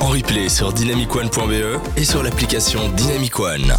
en replay sur dynamicone.be et sur l'application Dynamic One.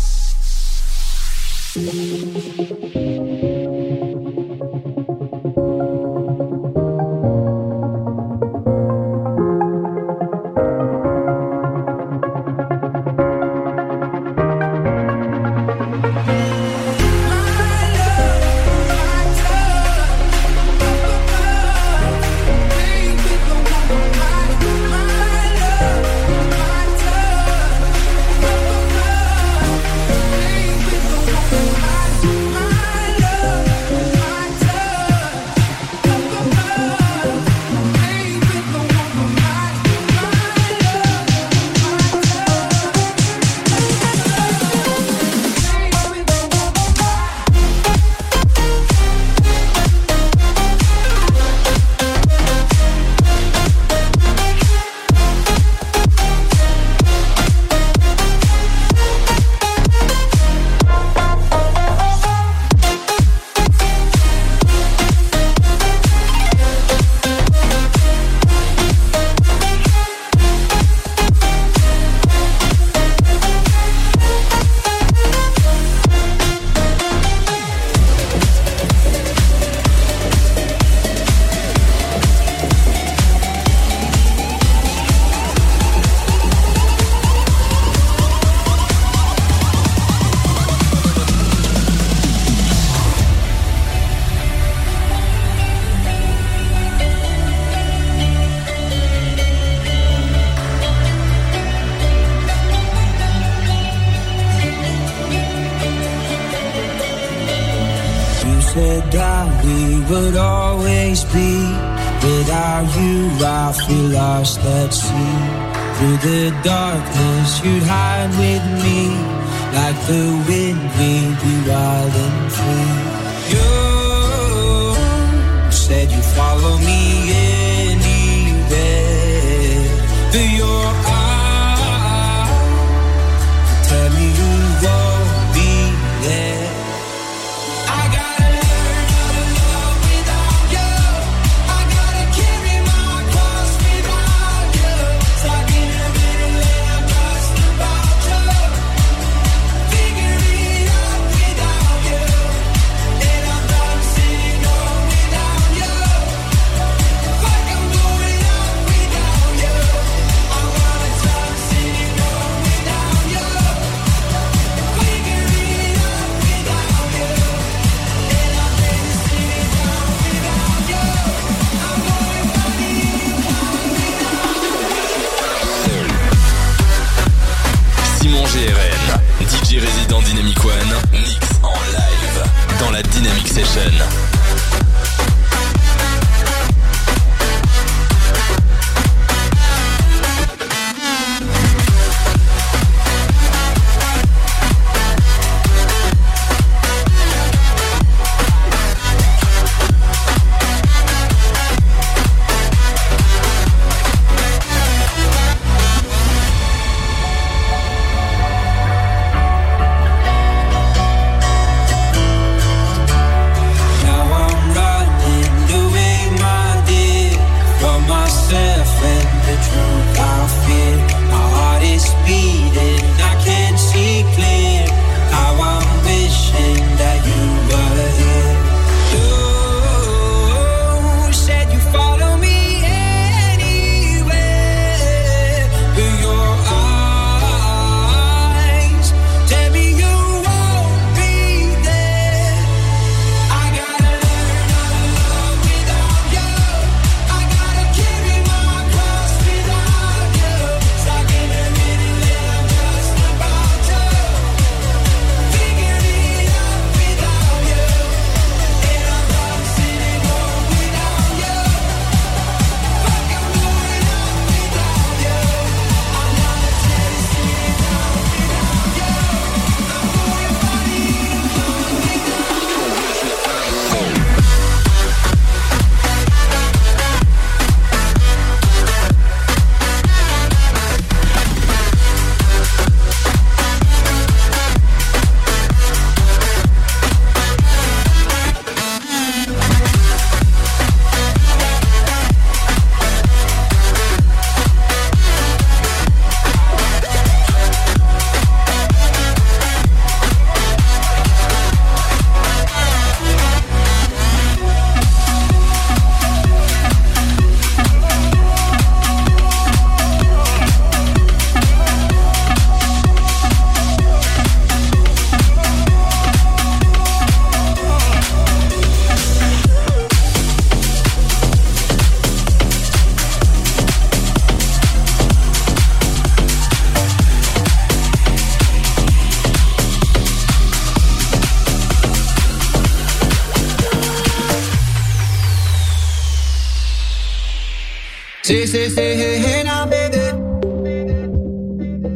Say, say, say, hey, hey now, baby.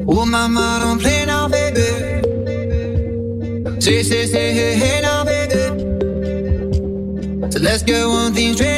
Oh, mama, don't play now, baby. Say, say, say, hey, hey now, baby. So let's get one thing straight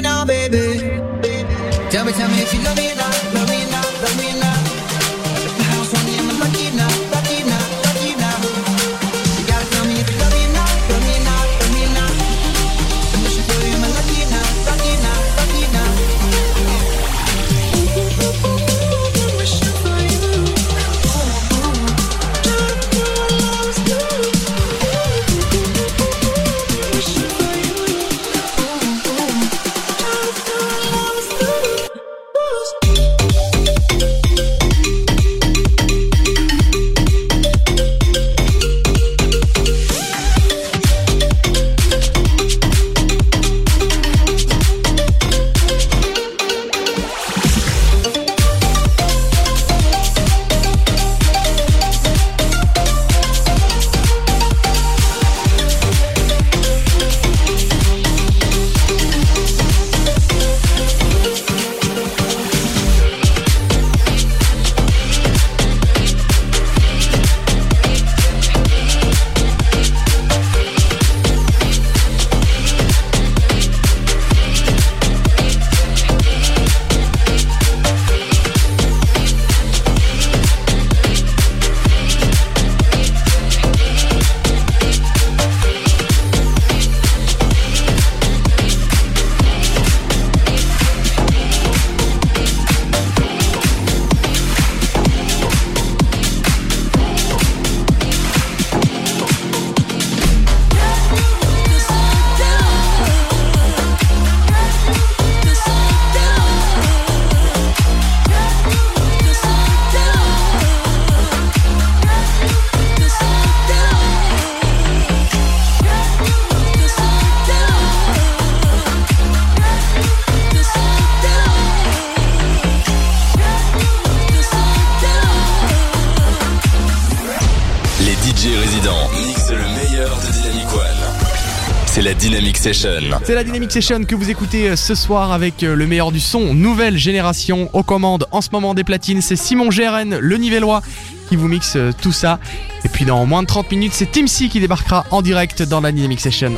C'est la Dynamic Session que vous écoutez euh, ce soir avec euh, le meilleur du son, nouvelle génération aux commandes en ce moment des platines. C'est Simon Gérène, le Nivellois, qui vous mixe euh, tout ça. Et puis dans moins de 30 minutes, c'est Tim C qui débarquera en direct dans la Dynamic Session.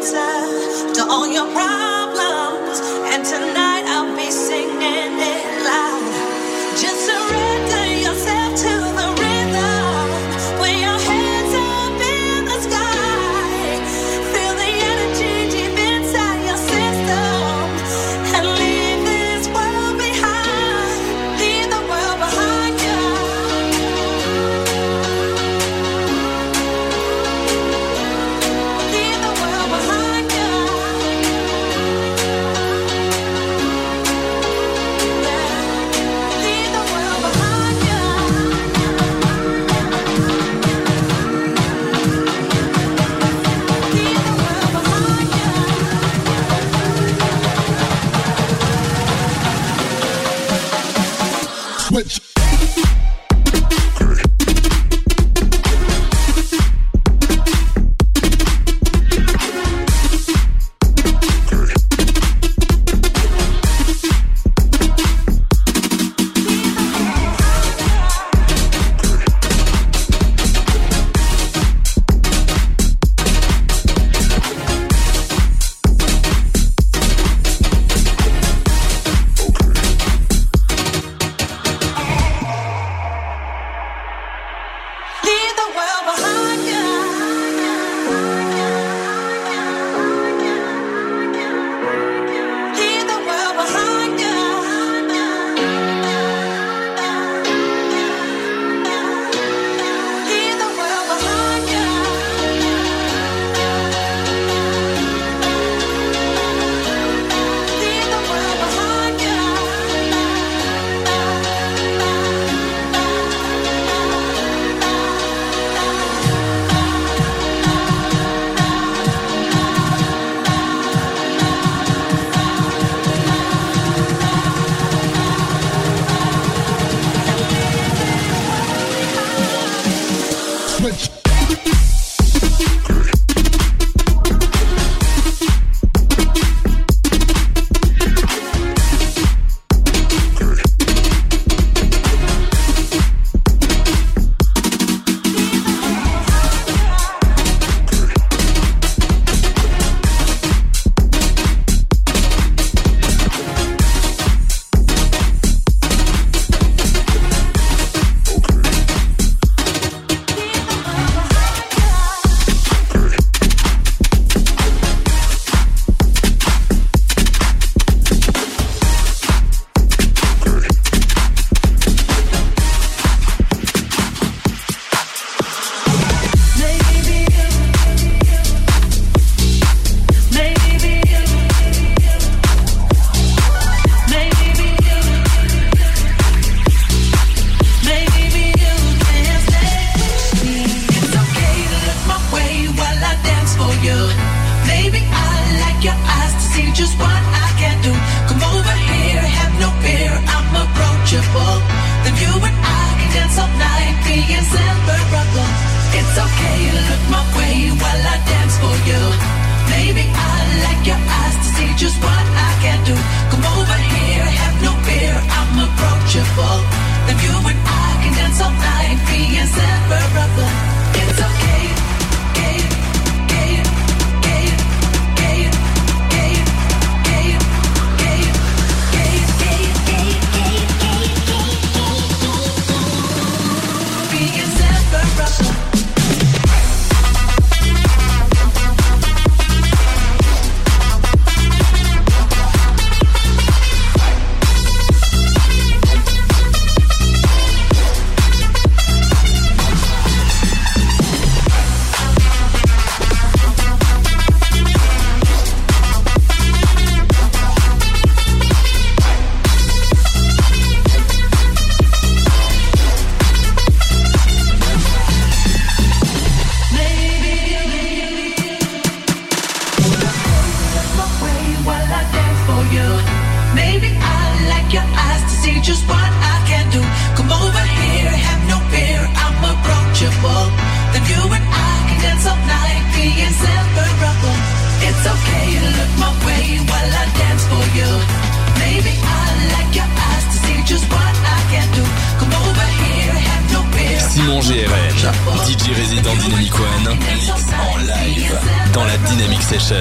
answer to all your problems. DJ résident Dynamic One, en live dans la Dynamic Session.